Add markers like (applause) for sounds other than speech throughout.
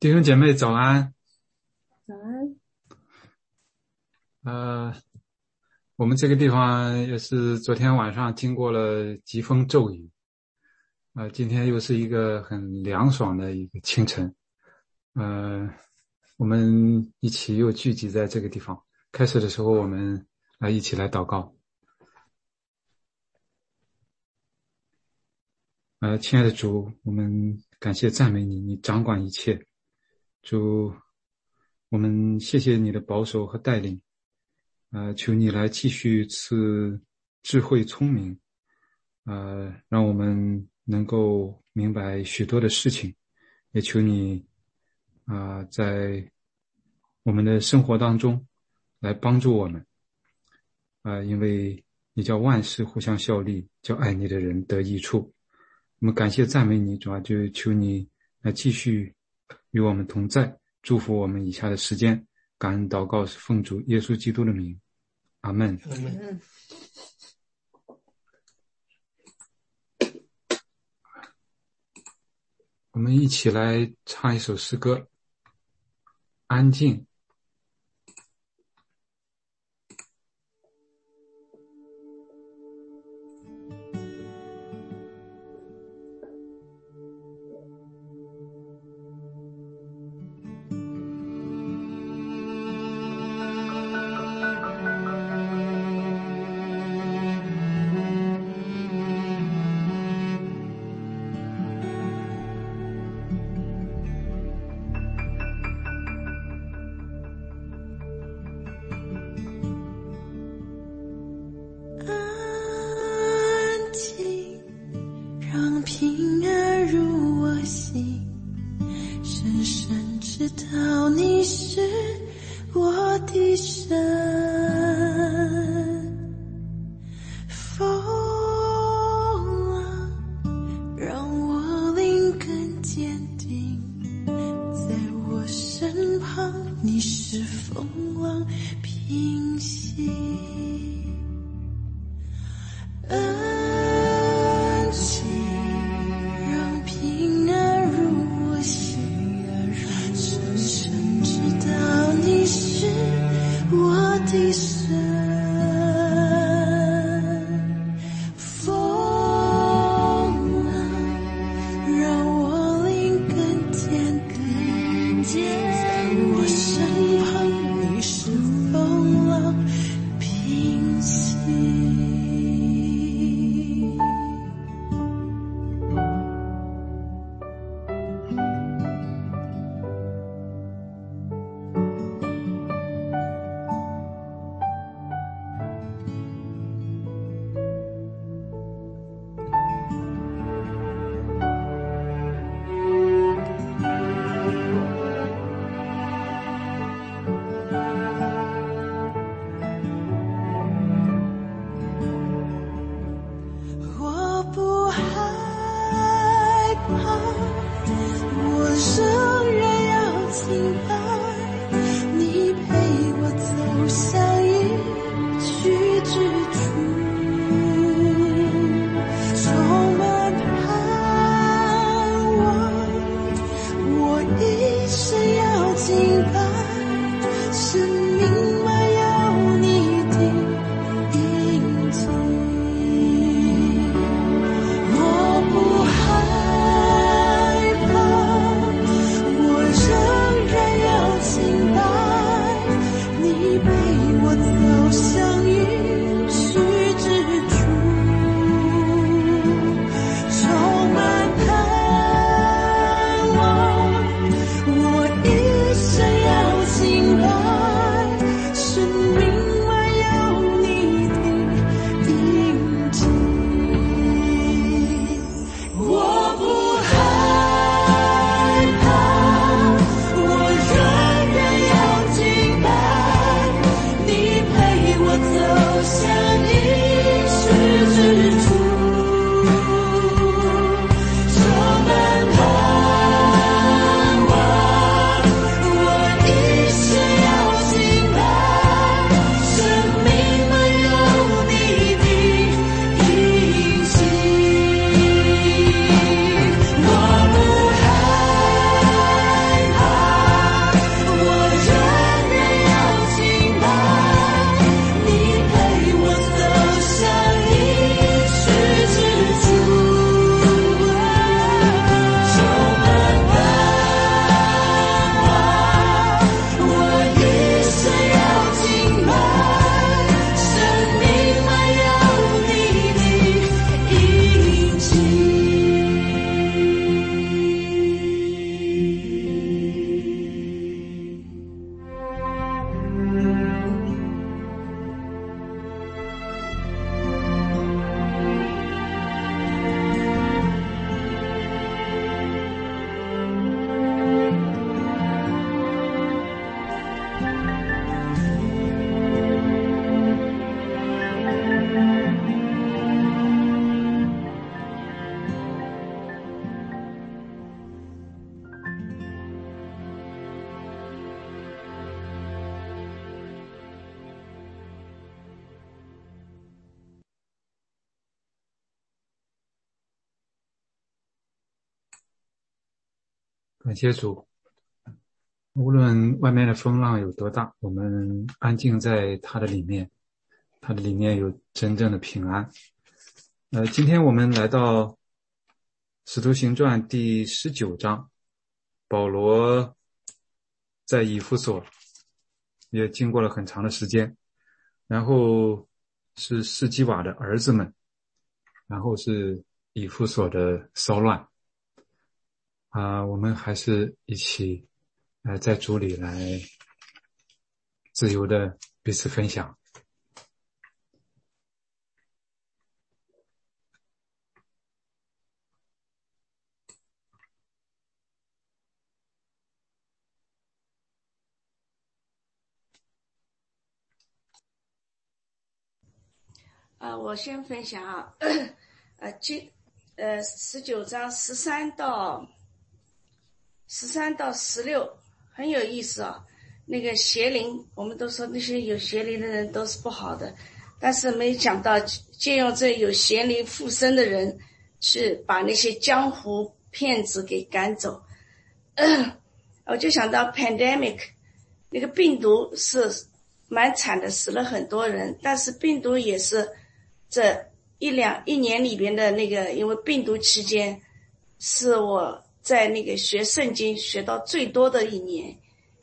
弟兄姐妹早安，早安。呃，我们这个地方也是昨天晚上经过了疾风骤雨，呃，今天又是一个很凉爽的一个清晨，呃，我们一起又聚集在这个地方。开始的时候，我们来一起来祷告。呃，亲爱的主，我们感谢赞美你，你掌管一切。主，我们谢谢你的保守和带领，呃，求你来继续赐智慧聪明，呃，让我们能够明白许多的事情，也求你啊，在我们的生活当中来帮助我们，啊，因为你叫万事互相效力，叫爱你的人得益处。我们感谢赞美你，主要就求你来继续。与我们同在，祝福我们以下的时间。感恩祷告是奉主耶稣基督的名，阿门。阿门。我们一起来唱一首诗歌，《安静》。感谢主，无论外面的风浪有多大，我们安静在他的里面，他的里面有真正的平安。呃，今天我们来到《使徒行传》第十九章，保罗在以弗所也经过了很长的时间，然后是斯基瓦的儿子们，然后是以弗所的骚乱。啊，我们还是一起，呃，在组里来自由的彼此分享。啊，我先分享啊，(coughs) 呃，今呃十九章十三到。十三到十六很有意思啊，那个邪灵，我们都说那些有邪灵的人都是不好的，但是没想到借用这有邪灵附身的人，去把那些江湖骗子给赶走。我就想到 pandemic，那个病毒是蛮惨的，死了很多人，但是病毒也是这一两一年里边的那个，因为病毒期间是我。在那个学圣经学到最多的一年，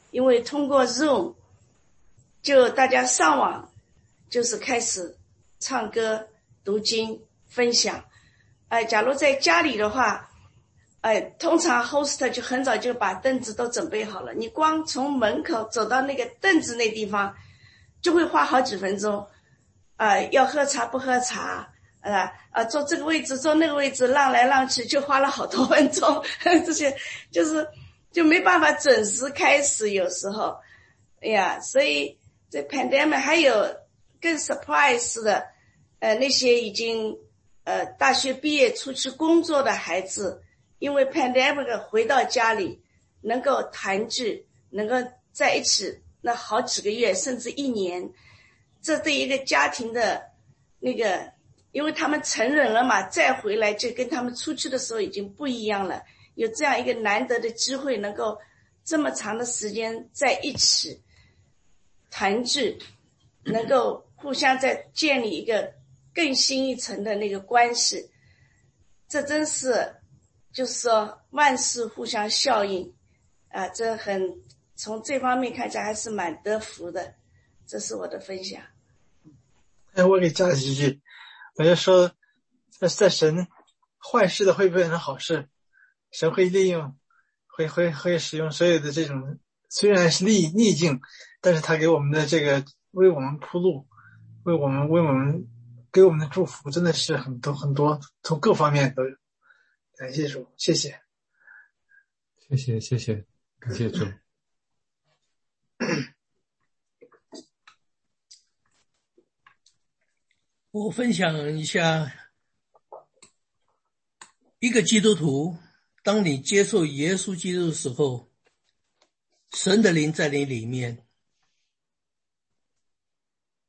因为通过 Zoom，就大家上网，就是开始唱歌、读经、分享。哎，假如在家里的话，哎，通常 host 就很早就把凳子都准备好了，你光从门口走到那个凳子那地方，就会花好几分钟。呃，要喝茶不喝茶。啊啊，坐这个位置，坐那个位置，浪来浪去，就花了好多 (laughs) 分钟。这些就是就没办法准时开始，有时候，哎呀，所以这 pandemic 还有更 surprise 的，呃，那些已经呃大学毕业出去工作的孩子，因为 pandemic 回到家里能够团聚，能够在一起那好几个月甚至一年，这对一个家庭的那个。因为他们成人了嘛，再回来就跟他们出去的时候已经不一样了。有这样一个难得的机会，能够这么长的时间在一起，团聚，能够互相再建立一个更新一层的那个关系。这真是，就是说万事互相效应，啊，这很从这方面看起来还是蛮得福的。这是我的分享。哎，我给加几句，我就说，在在神坏事的会变成好事，神会利用，会会会使用所有的这种虽然是逆逆境，但是他给我们的这个为我们铺路，为我们为我们给我们的祝福真的是很多很多，从各方面都有。感谢主，谢谢，谢谢谢谢，感谢主。我分享一下，一个基督徒，当你接受耶稣基督的时候，神的灵在你里面，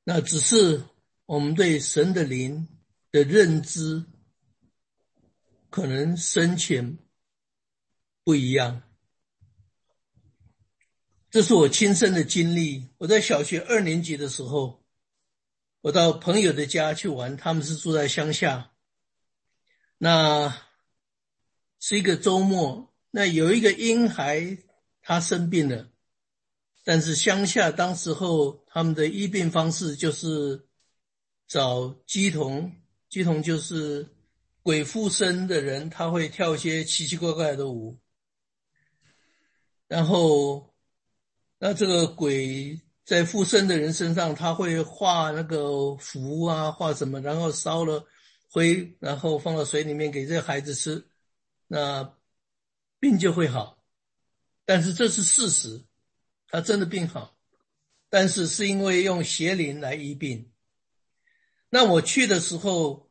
那只是我们对神的灵的认知可能深浅不一样。这是我亲身的经历。我在小学二年级的时候。我到朋友的家去玩，他们是住在乡下。那是一个周末，那有一个婴孩他生病了，但是乡下当时候他们的医病方式就是找鸡童，鸡童就是鬼附身的人，他会跳一些奇奇怪怪的舞，然后那这个鬼。在附身的人身上，他会画那个符啊，画什么，然后烧了灰，然后放到水里面给这个孩子吃，那病就会好。但是这是事实，他真的病好，但是是因为用邪灵来医病。那我去的时候，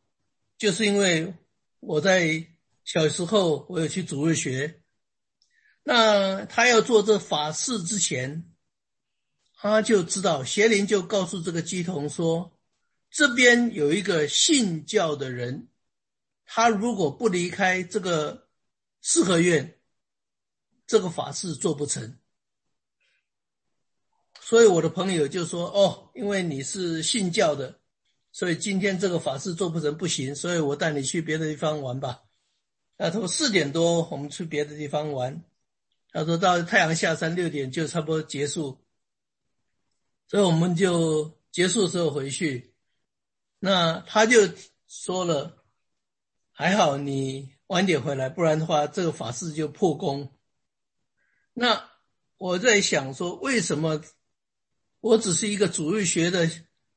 就是因为我在小时候我有去主日学，那他要做这法事之前。他就知道邪灵就告诉这个鸡童说：“这边有一个信教的人，他如果不离开这个四合院，这个法事做不成。”所以我的朋友就说：“哦，因为你是信教的，所以今天这个法事做不成不行，所以我带你去别的地方玩吧。”他说四点多我们去别的地方玩，他说到太阳下山六点就差不多结束。所以我们就结束的时候回去，那他就说了，还好你晚点回来，不然的话这个法事就破功。那我在想说，为什么我只是一个主日学的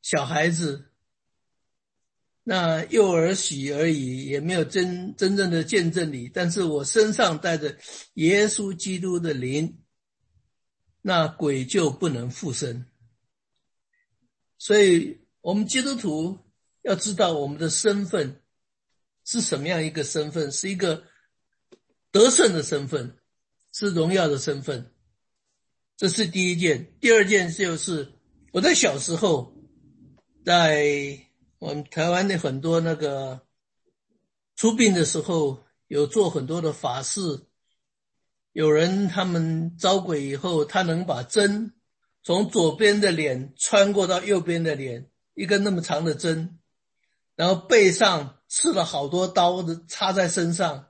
小孩子，那幼儿喜而已，也没有真真正的见证你，但是我身上带着耶稣基督的灵，那鬼就不能附身。所以，我们基督徒要知道我们的身份是什么样一个身份，是一个得胜的身份，是荣耀的身份。这是第一件。第二件就是我在小时候，在我们台湾的很多那个出殡的时候，有做很多的法事。有人他们招鬼以后，他能把针。从左边的脸穿过到右边的脸，一根那么长的针，然后背上刺了好多刀的插在身上，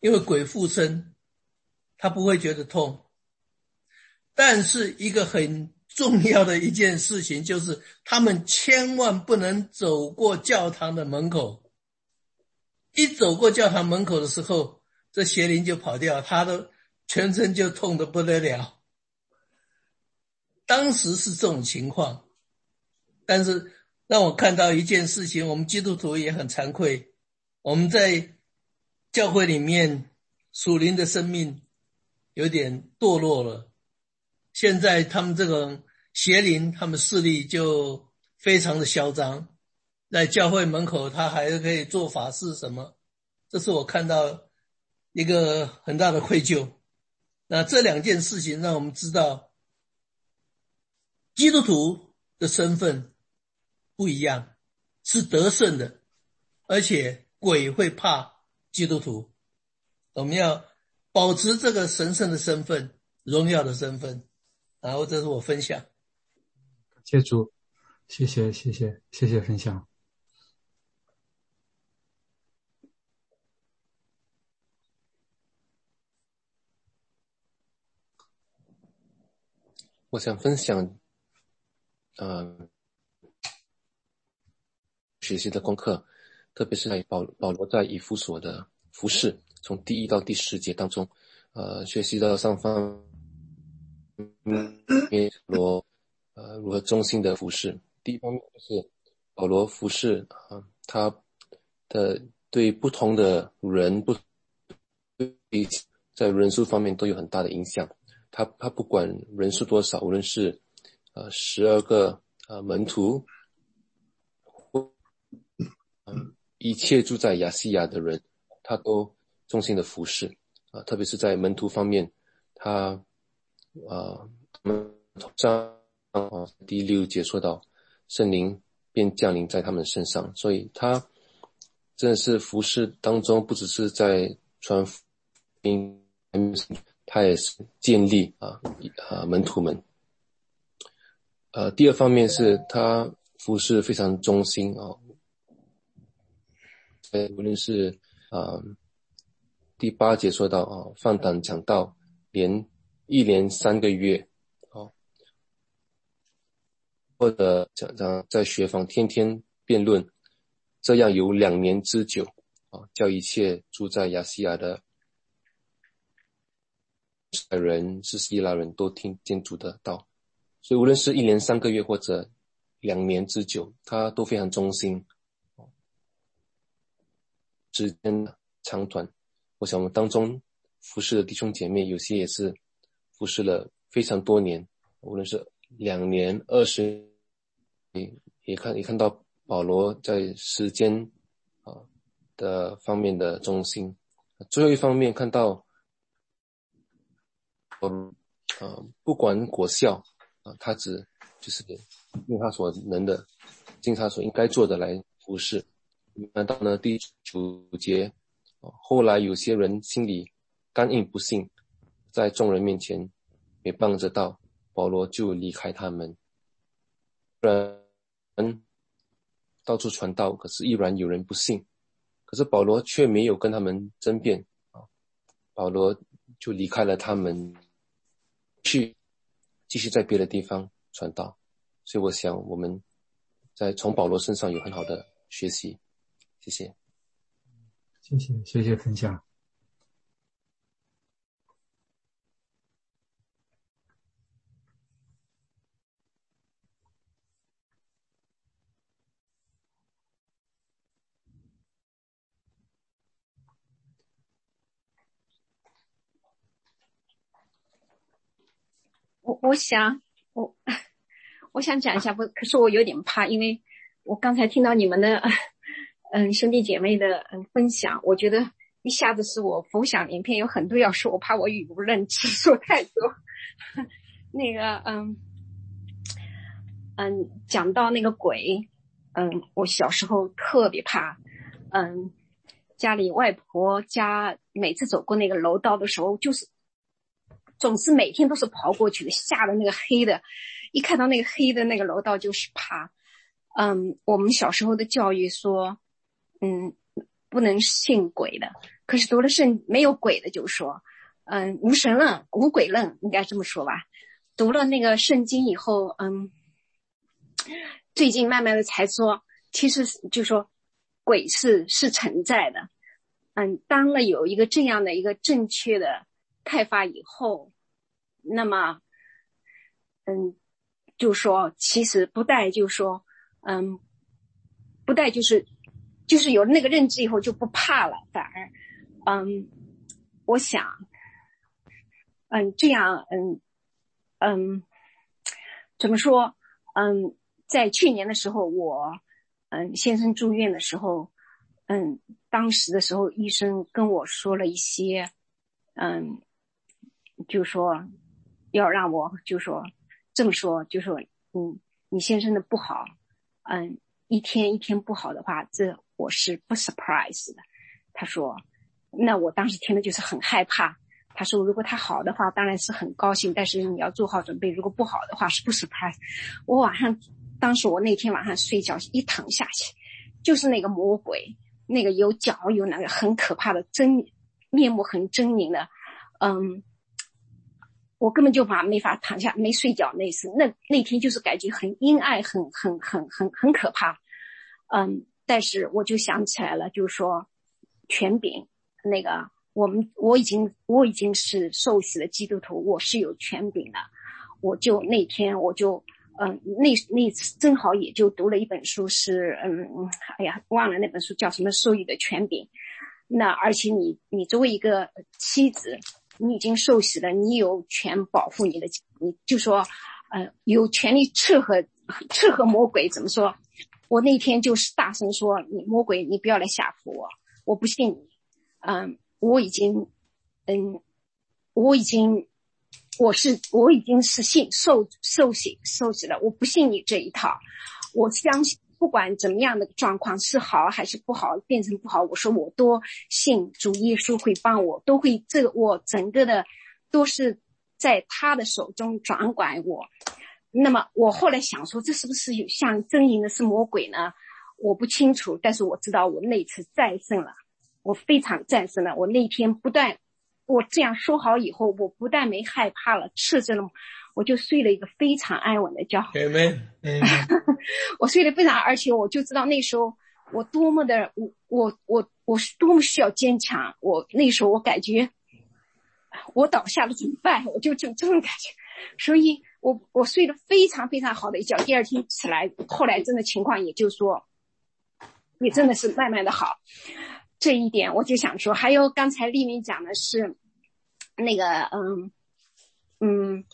因为鬼附身，他不会觉得痛。但是一个很重要的一件事情就是，他们千万不能走过教堂的门口。一走过教堂门口的时候，这邪灵就跑掉，他的全身就痛得不得了。当时是这种情况，但是让我看到一件事情，我们基督徒也很惭愧，我们在教会里面属灵的生命有点堕落了。现在他们这种邪灵，他们势力就非常的嚣张，在教会门口他还可以做法事什么，这是我看到一个很大的愧疚。那这两件事情让我们知道。基督徒的身份不一样，是得胜的，而且鬼会怕基督徒。我们要保持这个神圣的身份、荣耀的身份。然后，这是我分享。谢主，谢谢谢谢谢谢分享。我想分享，呃，学习的功课，特别是在保保罗在以弗所的服饰，从第一到第十节当中，呃，学习到上方，罗，呃，如何中心的服饰。第一方面就是保罗服饰啊，他的对不同的人不，在人数方面都有很大的影响。他他不管人数多少，无论是，呃十二个呃门徒，嗯一切住在亚细亚的人，他都衷心的服侍啊，特别是在门徒方面，他啊们上啊第六节说到，圣灵便降临在他们身上，所以他真的是服侍当中，不只是在传福音。他也是建立啊啊门徒们，呃，第二方面是他服侍非常忠心啊，呃，无论是啊第八节说到啊放胆讲道，连一连三个月啊，或者讲讲在学房天天辩论，这样有两年之久啊，叫一切住在亚细亚。的人是希腊人都听见主的道，所以无论是一年三个月或者两年之久，他都非常忠心。时间长短，我想我们当中服侍的弟兄姐妹，有些也是服侍了非常多年，无论是两年、二十，也也看也看到保罗在时间啊的方面的忠心。最后一方面看到。嗯，啊，不管果效啊，他只就是用他所能的，尽他所应该做的来服侍。难道呢？第九节，后来有些人心里刚硬不信，在众人面前也帮着道，保罗就离开他们。人到处传道，可是依然有人不信，可是保罗却没有跟他们争辩啊，保罗就离开了他们。去继续在别的地方传道，所以我想我们在从保罗身上有很好的学习。谢谢，谢谢，谢谢分享。我我想我我想讲一下，不，可是我有点怕，因为我刚才听到你们的嗯兄弟姐妹的嗯分享，我觉得一下子是我浮想联翩，有很多要说，我怕我语无伦次 (laughs) 说太多。那个嗯嗯，讲到那个鬼，嗯，我小时候特别怕，嗯，家里外婆家每次走过那个楼道的时候，就是。总是每天都是跑过去的，吓得那个黑的，一看到那个黑的那个楼道就是怕。嗯，我们小时候的教育说，嗯，不能信鬼的。可是读了圣，没有鬼的就说，嗯，无神论、无鬼论，应该这么说吧。读了那个圣经以后，嗯，最近慢慢的才说，其实就说鬼是是存在的。嗯，当了有一个这样的一个正确的开发以后。那么，嗯，就说其实不带，就说，嗯，不带就是，就是有那个认知以后就不怕了，反而，嗯，我想，嗯，这样，嗯，嗯，怎么说？嗯，在去年的时候，我，嗯，先生住院的时候，嗯，当时的时候，医生跟我说了一些，嗯，就说。要让我就说这么说，就说嗯，你先生的不好，嗯，一天一天不好的话，这我是不 surprise 的。他说，那我当时听的就是很害怕，他说如果他好的话，当然是很高兴，但是你要做好准备，如果不好的话，是不 surprise？我晚上，当时我那天晚上睡觉一躺下去，就是那个魔鬼，那个有脚有那个很可怕的狰面目很狰狞的，嗯。我根本就把没法躺下，没睡觉那次，那那天就是感觉很阴暗，很很很很很可怕，嗯，但是我就想起来了，就是说，权柄，那个我们我已经我已经是受洗的基督徒，我是有权柄的，我就那天我就嗯那那次正好也就读了一本书，是嗯哎呀忘了那本书叫什么，受益的权柄，那而且你你作为一个妻子。你已经受洗了，你有权保护你的，你就说，呃，有权利斥喝斥喝魔鬼。怎么说？我那天就是大声说：“你魔鬼，你不要来吓唬我，我不信你。”嗯，我已经，嗯，我已经，我是我已经是信受受洗受洗了，我不信你这一套，我相信。不管怎么样的状况是好还是不好，变成不好，我说我多信主耶稣会帮我，都会这个我整个的都是在他的手中掌管我。那么我后来想说，这是不是有像真营的是魔鬼呢？我不清楚，但是我知道我那次战胜了，我非常战胜了。我那天不但我这样说好以后，我不但没害怕了，斥责了。我就睡了一个非常安稳的觉，(laughs) 我睡得非常，而且我就知道那时候我多么的，我我我我是多么需要坚强。我那时候我感觉我倒下了怎么办？我就就这种感觉，所以我我睡得非常非常好的一觉。第二天起来，后来真的情况也就说，也真的是慢慢的好。这一点我就想说，还有刚才丽敏讲的是那个，嗯嗯。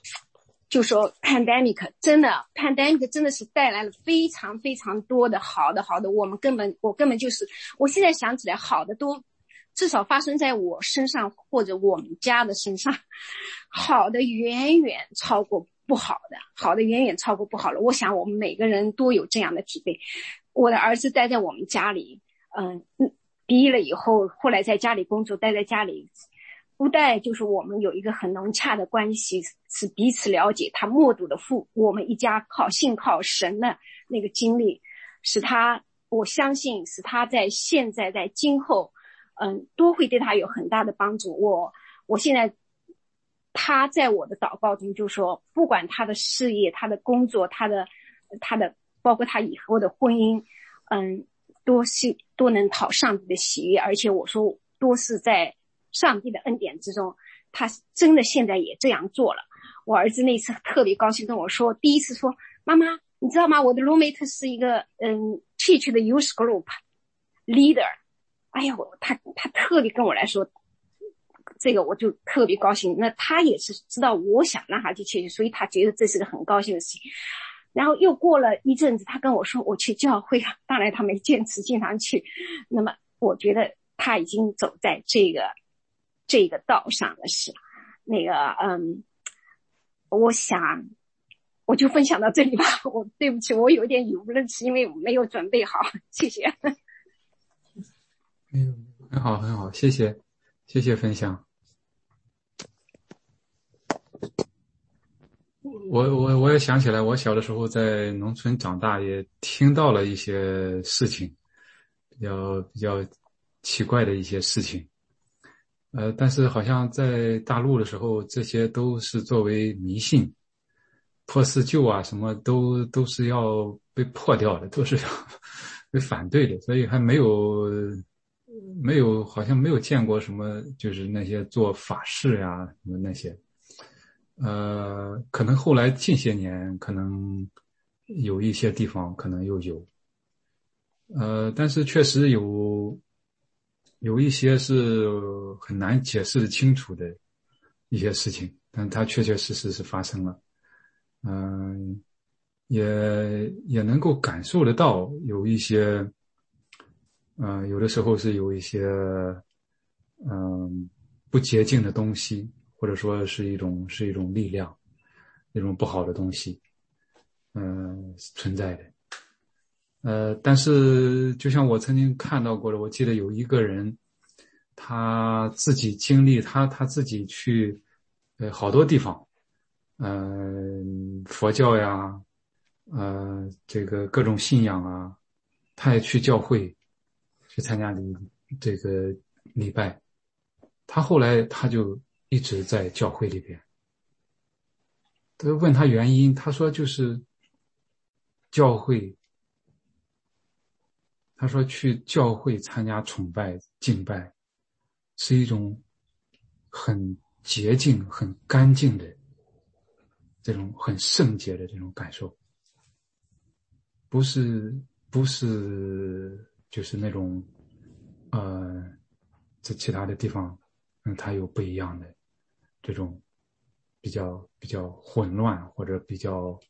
就说 pandemic 真的 pandemic 真的是带来了非常非常多的好的好的，我们根本我根本就是我现在想起来好的都至少发生在我身上或者我们家的身上，好的远远超过不好的，好的远远超过不好了。我想我们每个人都有这样的体会。我的儿子待在我们家里，嗯，毕业了以后，后来在家里工作，待在家里。不但就是我们有一个很融洽的关系，是彼此了解。他目睹的父，我们一家靠信靠神的那个经历，使他，我相信使他在现在在今后，嗯，都会对他有很大的帮助。我，我现在，他在我的祷告中就说，不管他的事业、他的工作、他的，他的，包括他以后的婚姻，嗯，多是都能讨上帝的喜悦。而且我说，多是在。上帝的恩典之中，他真的现在也这样做了。我儿子那次特别高兴跟我说，第一次说：“妈妈，你知道吗？我的 roommate 是一个嗯，teach 的 youth group leader。”哎呀，他他特别跟我来说，这个我就特别高兴。那他也是知道我想让他去去，所以他觉得这是个很高兴的事情。然后又过了一阵子，他跟我说：“我去教会啊。”当然他没坚持经常去。那么我觉得他已经走在这个。这个道上的事，那个嗯，我想我就分享到这里吧。(laughs) 我对不起，我有点语无伦次，因为我没有准备好。(laughs) 谢谢。嗯，很好，很好，谢谢，谢谢分享。我我我也想起来，我小的时候在农村长大，也听到了一些事情，比较比较奇怪的一些事情。呃，但是好像在大陆的时候，这些都是作为迷信、破四旧啊，什么都都是要被破掉的，都是要 (laughs) 被反对的，所以还没有没有，好像没有见过什么，就是那些做法事呀什么那些。呃，可能后来近些年，可能有一些地方可能又有。呃，但是确实有。有一些是很难解释的清楚的一些事情，但它确确实实是发生了，嗯，也也能够感受得到有一些，嗯，有的时候是有一些，嗯，不洁净的东西，或者说是一种是一种力量，那种不好的东西，嗯，存在的。呃，但是就像我曾经看到过的，我记得有一个人，他自己经历，他他自己去，呃，好多地方，嗯，佛教呀，呃，这个各种信仰啊，他也去教会，去参加礼这个礼拜。他后来他就一直在教会里边。他问他原因，他说就是教会。他说去教会参加崇拜敬拜，是一种很洁净、很干净的这种很圣洁的这种感受，不是不是就是那种呃，在其他的地方，嗯，它有不一样的这种比较比较混乱或者比较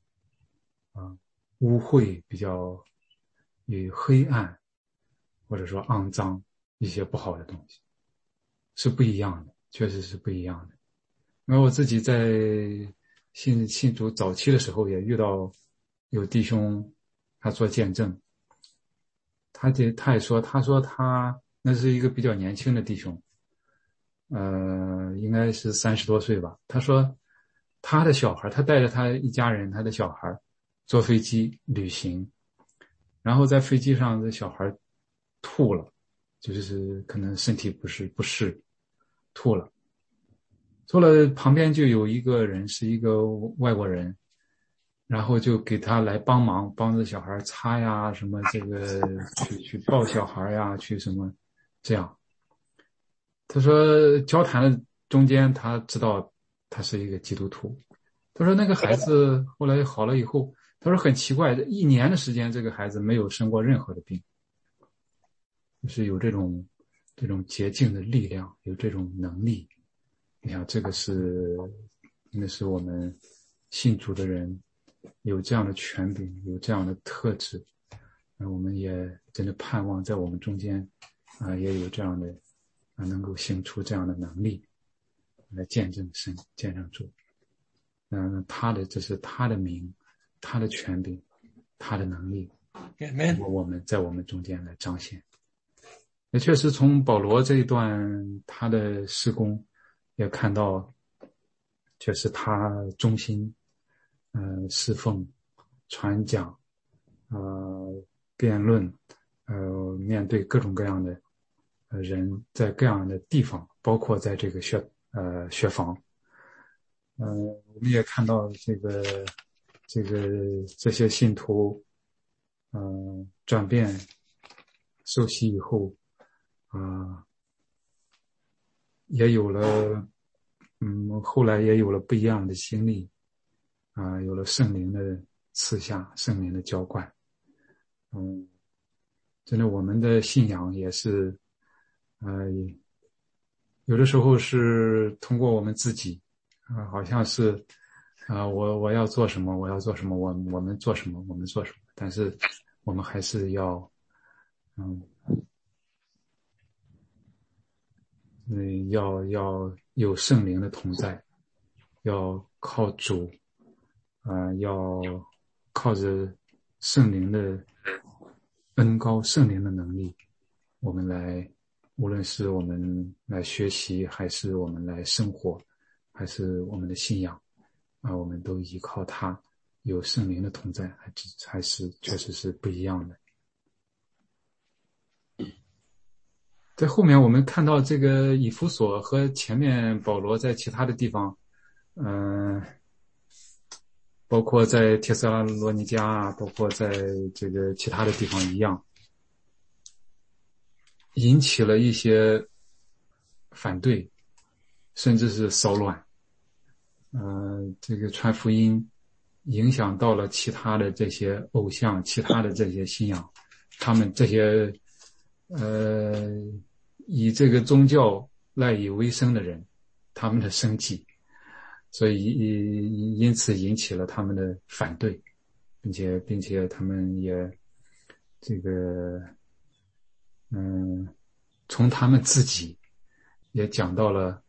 啊污秽、比较与黑暗。或者说肮脏一些不好的东西，是不一样的，确实是不一样的。那我自己在信信主早期的时候，也遇到有弟兄他做见证，他也他也说，他说他那是一个比较年轻的弟兄，呃，应该是三十多岁吧。他说他的小孩，他带着他一家人，他的小孩坐飞机旅行，然后在飞机上的小孩。吐了，就是可能身体不是不适，吐了，吐了。旁边就有一个人是一个外国人，然后就给他来帮忙，帮着小孩擦呀，什么这个去去抱小孩呀，去什么这样。他说交谈的中间，他知道他是一个基督徒。他说那个孩子后来好了以后，他说很奇怪，一年的时间，这个孩子没有生过任何的病。就是有这种这种洁净的力量，有这种能力。你看，这个是那是我们信主的人有这样的权柄，有这样的特质。那我们也真的盼望在我们中间啊，也有这样的啊，能够行出这样的能力来见证神、见证主。嗯，他的这是他的名，他的权柄，他的能力，我我们在我们中间来彰显。也确实，从保罗这一段他的施工，也看到，确实他忠心，嗯，侍奉、传讲，呃，辩论，呃，面对各种各样的，人在各样的地方，包括在这个学，呃，学房，嗯，我们也看到这个，这个这些信徒，嗯，转变，受洗以后。啊，也有了，嗯，后来也有了不一样的经历，啊，有了圣灵的赐下，圣灵的浇灌，嗯，真的，我们的信仰也是，呃，有的时候是通过我们自己，啊，好像是，啊，我我要做什么，我要做什么，我我们做什么，我们做什么，但是我们还是要，嗯。嗯，要要有圣灵的同在，要靠主，啊，要靠着圣灵的恩高，圣灵的能力，我们来，无论是我们来学习，还是我们来生活，还是我们的信仰，啊，我们都依靠他，有圣灵的同在，还还是确实是不一样的。在后面，我们看到这个以弗所和前面保罗在其他的地方，嗯，包括在帖撒罗尼迦啊，包括在这个其他的地方一样，引起了一些反对，甚至是骚乱。嗯，这个传福音影响到了其他的这些偶像，其他的这些信仰，他们这些，呃。以这个宗教赖以为生的人，他们的生计，所以因因此引起了他们的反对，并且并且他们也这个嗯，从他们自己也讲到了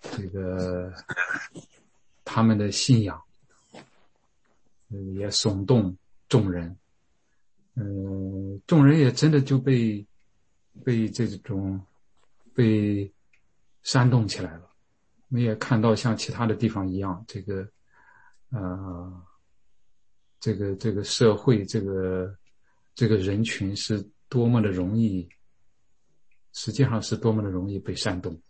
这个他们的信仰，嗯，也耸动众人，嗯，众人也真的就被被这种。被煽动起来了。我们也看到像其他的地方一样，这个呃，这个这个社会，这个这个人群是多么的容易，实际上是多么的容易被煽动，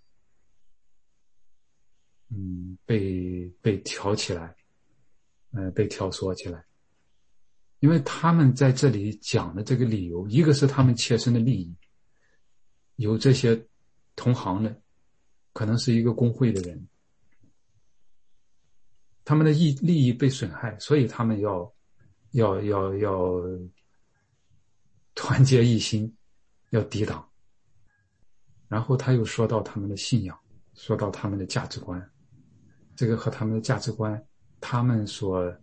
嗯，被被挑起来，呃，被挑唆起来。因为他们在这里讲的这个理由，一个是他们切身的利益，有这些同行的，可能是一个工会的人，他们的利利益被损害，所以他们要要要要团结一心，要抵挡。然后他又说到他们的信仰，说到他们的价值观，这个和他们的价值观，他们所。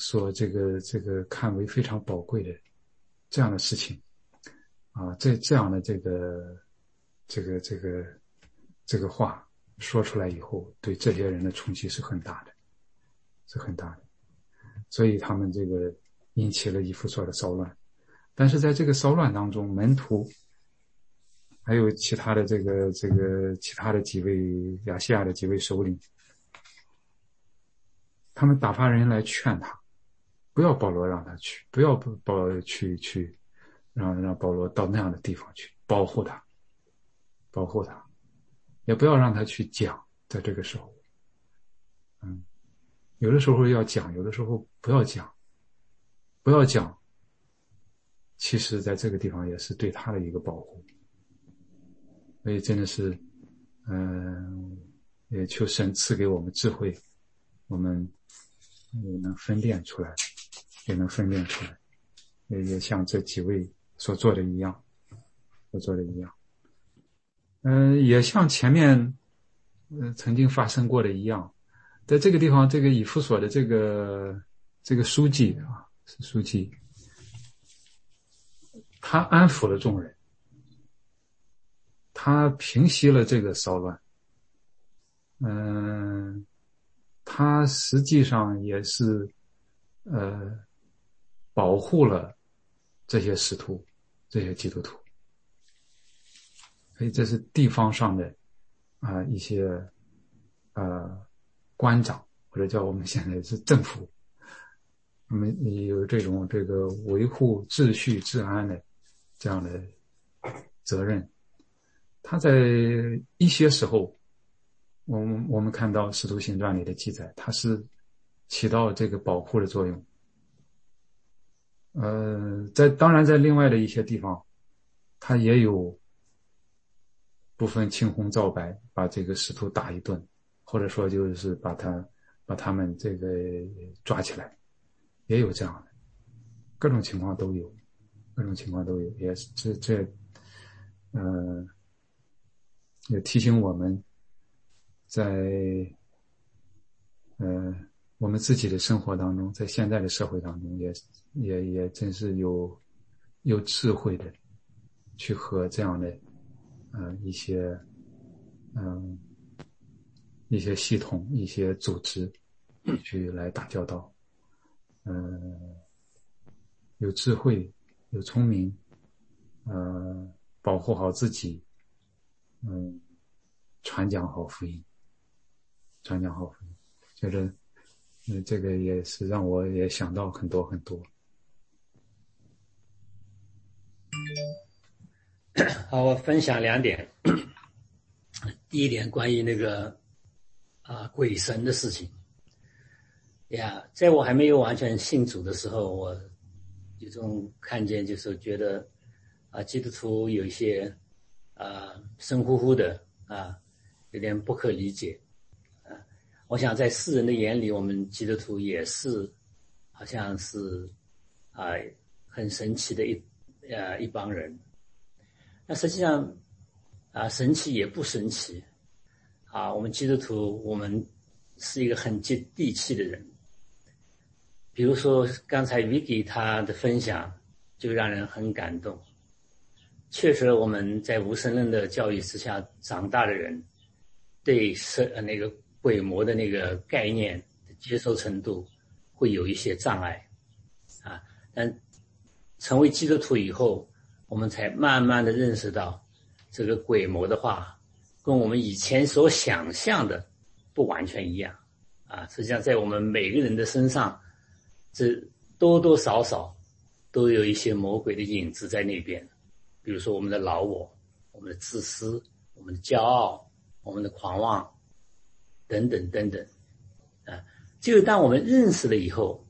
所这个这个看为非常宝贵的这样的事情，啊，这这样的这个这个这个这个话说出来以后，对这些人的冲击是很大的，是很大的，所以他们这个引起了以弗所的骚乱，但是在这个骚乱当中，门徒还有其他的这个这个其他的几位亚细亚的几位首领，他们打发人来劝他。不要保罗让他去，不要保去去，让让保罗到那样的地方去保护他，保护他，也不要让他去讲，在这个时候，嗯，有的时候要讲，有的时候不要讲，不要讲。其实，在这个地方也是对他的一个保护，所以真的是，嗯，也求神赐给我们智慧，我们也能分辨出来。也能分辨出来，也也像这几位所做的一样，所做的一样，嗯，也像前面，嗯，曾经发生过的一样，在这个地方，这个以弗所的这个这个书记啊，是书记，他安抚了众人，他平息了这个骚乱，嗯，他实际上也是，呃。保护了这些使徒，这些基督徒，所以这是地方上的啊一些呃官长或者叫我们现在是政府，我们有这种这个维护秩序治安的这样的责任。他在一些时候，我们我们看到《使徒行传》里的记载，他是起到这个保护的作用。呃，在当然，在另外的一些地方，他也有不分青红皂白，把这个使徒打一顿，或者说就是把他把他们这个抓起来，也有这样的，各种情况都有，各种情况都有，也是这这，呃，也提醒我们，在，呃。我们自己的生活当中，在现在的社会当中，也也也真是有有智慧的，去和这样的嗯一些嗯一些系统、一些组织去来打交道，嗯，有智慧、有聪明，呃，保护好自己，嗯，传讲好福音，传讲好福音，觉得。嗯，这个也是让我也想到很多很多。好，我分享两点。第一点，关于那个啊鬼神的事情。呀，在我还没有完全信主的时候，我有种看见，就是觉得啊，基督徒有一些啊神乎乎的啊，有点不可理解啊。我想在世人的眼里，我们基督徒也是，好像是，啊，很神奇的一，呃，一帮人。那实际上，啊，神奇也不神奇，啊，我们基督徒，我们是一个很接地气的人。比如说刚才 Vicky 他的分享，就让人很感动。确实，我们在无神论的教育之下长大的人，对神呃那个。鬼魔的那个概念接受程度会有一些障碍，啊，但成为基督徒以后，我们才慢慢的认识到，这个鬼魔的话跟我们以前所想象的不完全一样啊。实际上，在我们每个人的身上，这多多少少都有一些魔鬼的影子在那边。比如说，我们的老我，我们的自私，我们的骄傲，我们的狂妄，等等等等啊。只有当我们认识了以后，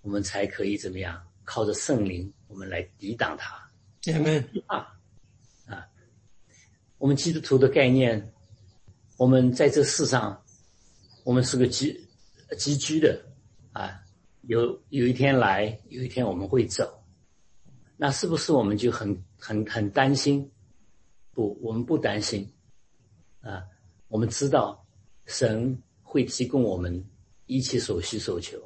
我们才可以怎么样？靠着圣灵，我们来抵挡它。啊啊！我们基督徒的概念，我们在这世上，我们是个集集居的啊。有有一天来，有一天我们会走。那是不是我们就很很很担心？不，我们不担心啊。我们知道神会提供我们一切所需所求。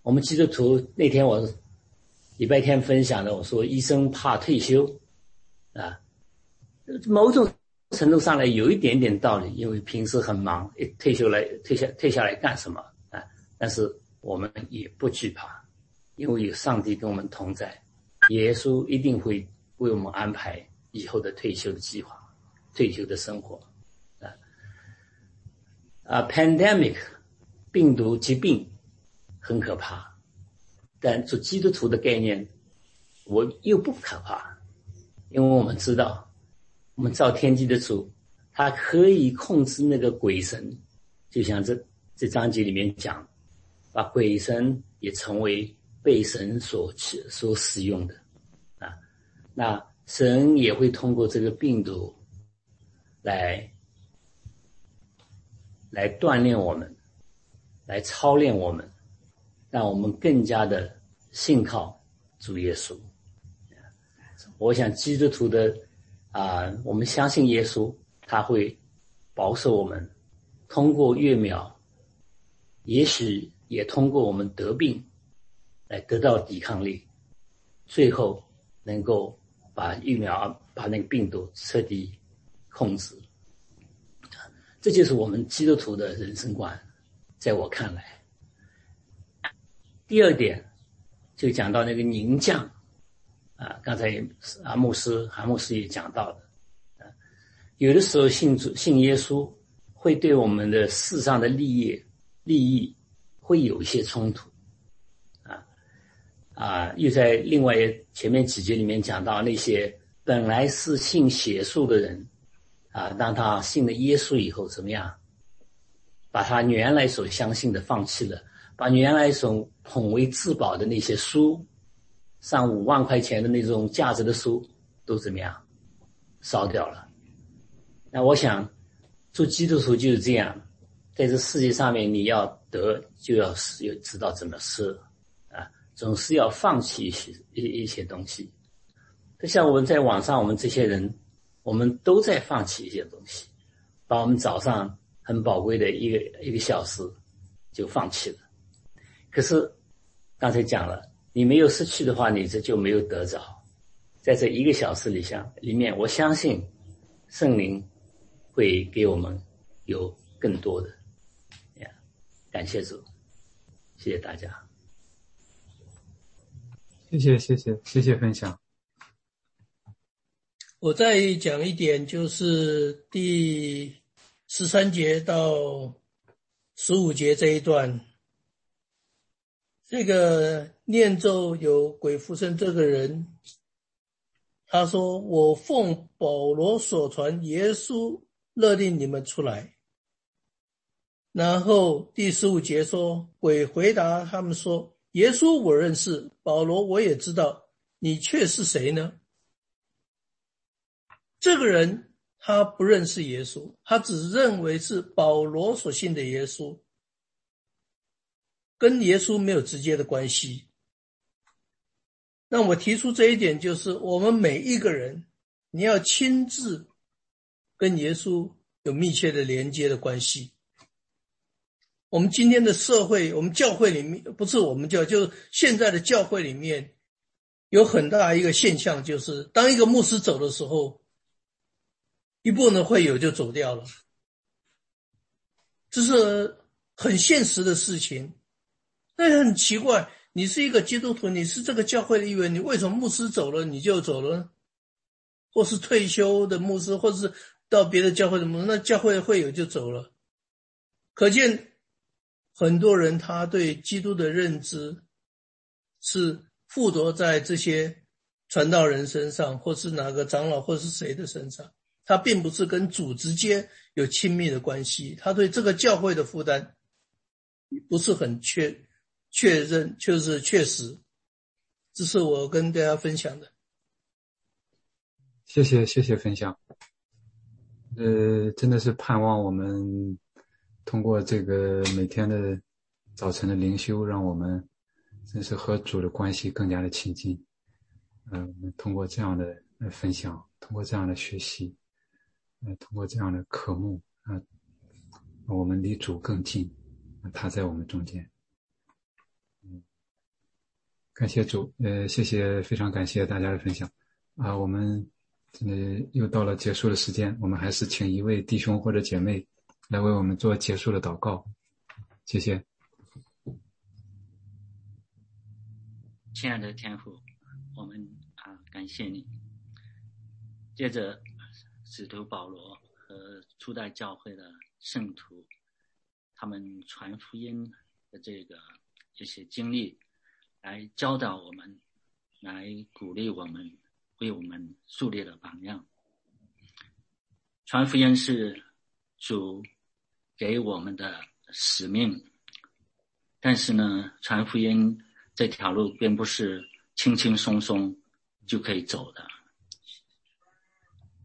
我们基督徒那天我礼拜天分享的，我说医生怕退休啊，某种程度上来有一点点道理，因为平时很忙，一退休来退下退下来干什么啊？但是我们也不惧怕，因为有上帝跟我们同在，耶稣一定会为我们安排以后的退休的计划、退休的生活啊啊！Pandemic 病毒疾病。很可怕，但做基督徒的概念，我又不可怕，因为我们知道，我们造天地的主，他可以控制那个鬼神，就像这这章节里面讲，把鬼神也成为被神所所使用的啊，那神也会通过这个病毒来来锻炼我们，来操练我们。让我们更加的信靠主耶稣。我想基督徒的啊，我们相信耶稣，他会保守我们，通过疫苗，也许也通过我们得病，来得到抵抗力，最后能够把疫苗把那个病毒彻底控制。这就是我们基督徒的人生观，在我看来。第二点，就讲到那个凝降，啊，刚才啊牧师韩牧师也讲到了，啊，有的时候信主信耶稣，会对我们的世上的利益利益会有一些冲突，啊，啊，又在另外前面几节里面讲到那些本来是信邪术的人，啊，当他信了耶稣以后怎么样，把他原来所相信的放弃了。把原来所捧为至宝的那些书，上五万块钱的那种价值的书，都怎么样烧掉了？那我想，做基督徒就是这样，在这世界上面，你要得就要有知道怎么舍啊，总是要放弃一些一一些东西。就像我们在网上，我们这些人，我们都在放弃一些东西，把我们早上很宝贵的一个一个小时就放弃了。可是，刚才讲了，你没有失去的话，你这就没有得着。在这一个小时里，向里面，我相信圣灵会给我们有更多的。呀，感谢主，谢谢大家。谢谢谢谢谢谢分享。我再讲一点，就是第十三节到十五节这一段。这个念咒有鬼附身，这个人他说：“我奉保罗所传，耶稣勒令你们出来。”然后第十五节说：“鬼回答他们说：‘耶稣我认识，保罗我也知道，你却是谁呢？’这个人他不认识耶稣，他只认为是保罗所信的耶稣。”跟耶稣没有直接的关系。那我提出这一点，就是我们每一个人，你要亲自跟耶稣有密切的连接的关系。我们今天的社会，我们教会里面，不是我们教，就现在的教会里面，有很大一个现象，就是当一个牧师走的时候，一部分会友就走掉了，这是很现实的事情。那很奇怪，你是一个基督徒，你是这个教会的一员，你为什么牧师走了你就走了？或是退休的牧师，或是到别的教会的牧师，那教会会友就走了。可见很多人他对基督的认知是附着在这些传道人身上，或是哪个长老，或是谁的身上。他并不是跟主直接有亲密的关系，他对这个教会的负担不是很确确认，就是确实。这是我跟大家分享的。谢谢谢谢分享。呃，真的是盼望我们通过这个每天的早晨的灵修，让我们真是和主的关系更加的亲近。嗯，通过这样的分享，通过这样的学习，呃，通过这样的科目，啊，我们离主更近，他在我们中间。感谢主，呃，谢谢，非常感谢大家的分享。啊，我们。呃，又到了结束的时间，我们还是请一位弟兄或者姐妹来为我们做结束的祷告，谢谢。亲爱的天父，我们啊感谢你。接着，使徒保罗和初代教会的圣徒，他们传福音的这个这些经历，来教导我们，来鼓励我们。为我们树立了榜样。传福音是主给我们的使命，但是呢，传福音这条路并不是轻轻松松就可以走的，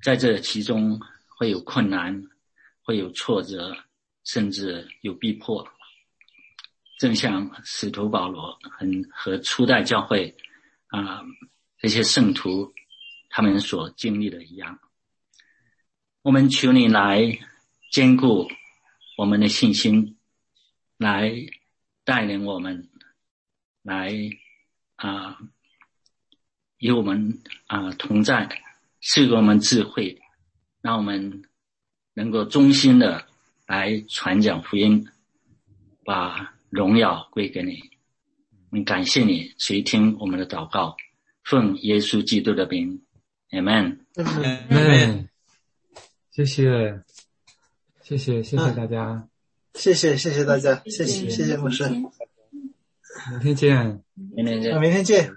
在这其中会有困难，会有挫折，甚至有逼迫。正像使徒保罗很和初代教会啊这些圣徒。他们所经历的一样，我们求你来兼顾我们的信心，来带领我们，来啊，与我们啊同在，赐给我们智慧，让我们能够忠心的来传讲福音，把荣耀归给你。我们感谢你垂听我们的祷告，奉耶稣基督的名。Amen，Amen，谢谢，谢谢，谢谢大家，谢谢，谢谢大家，谢谢，谢谢牧师，明天见，明天见，明天见。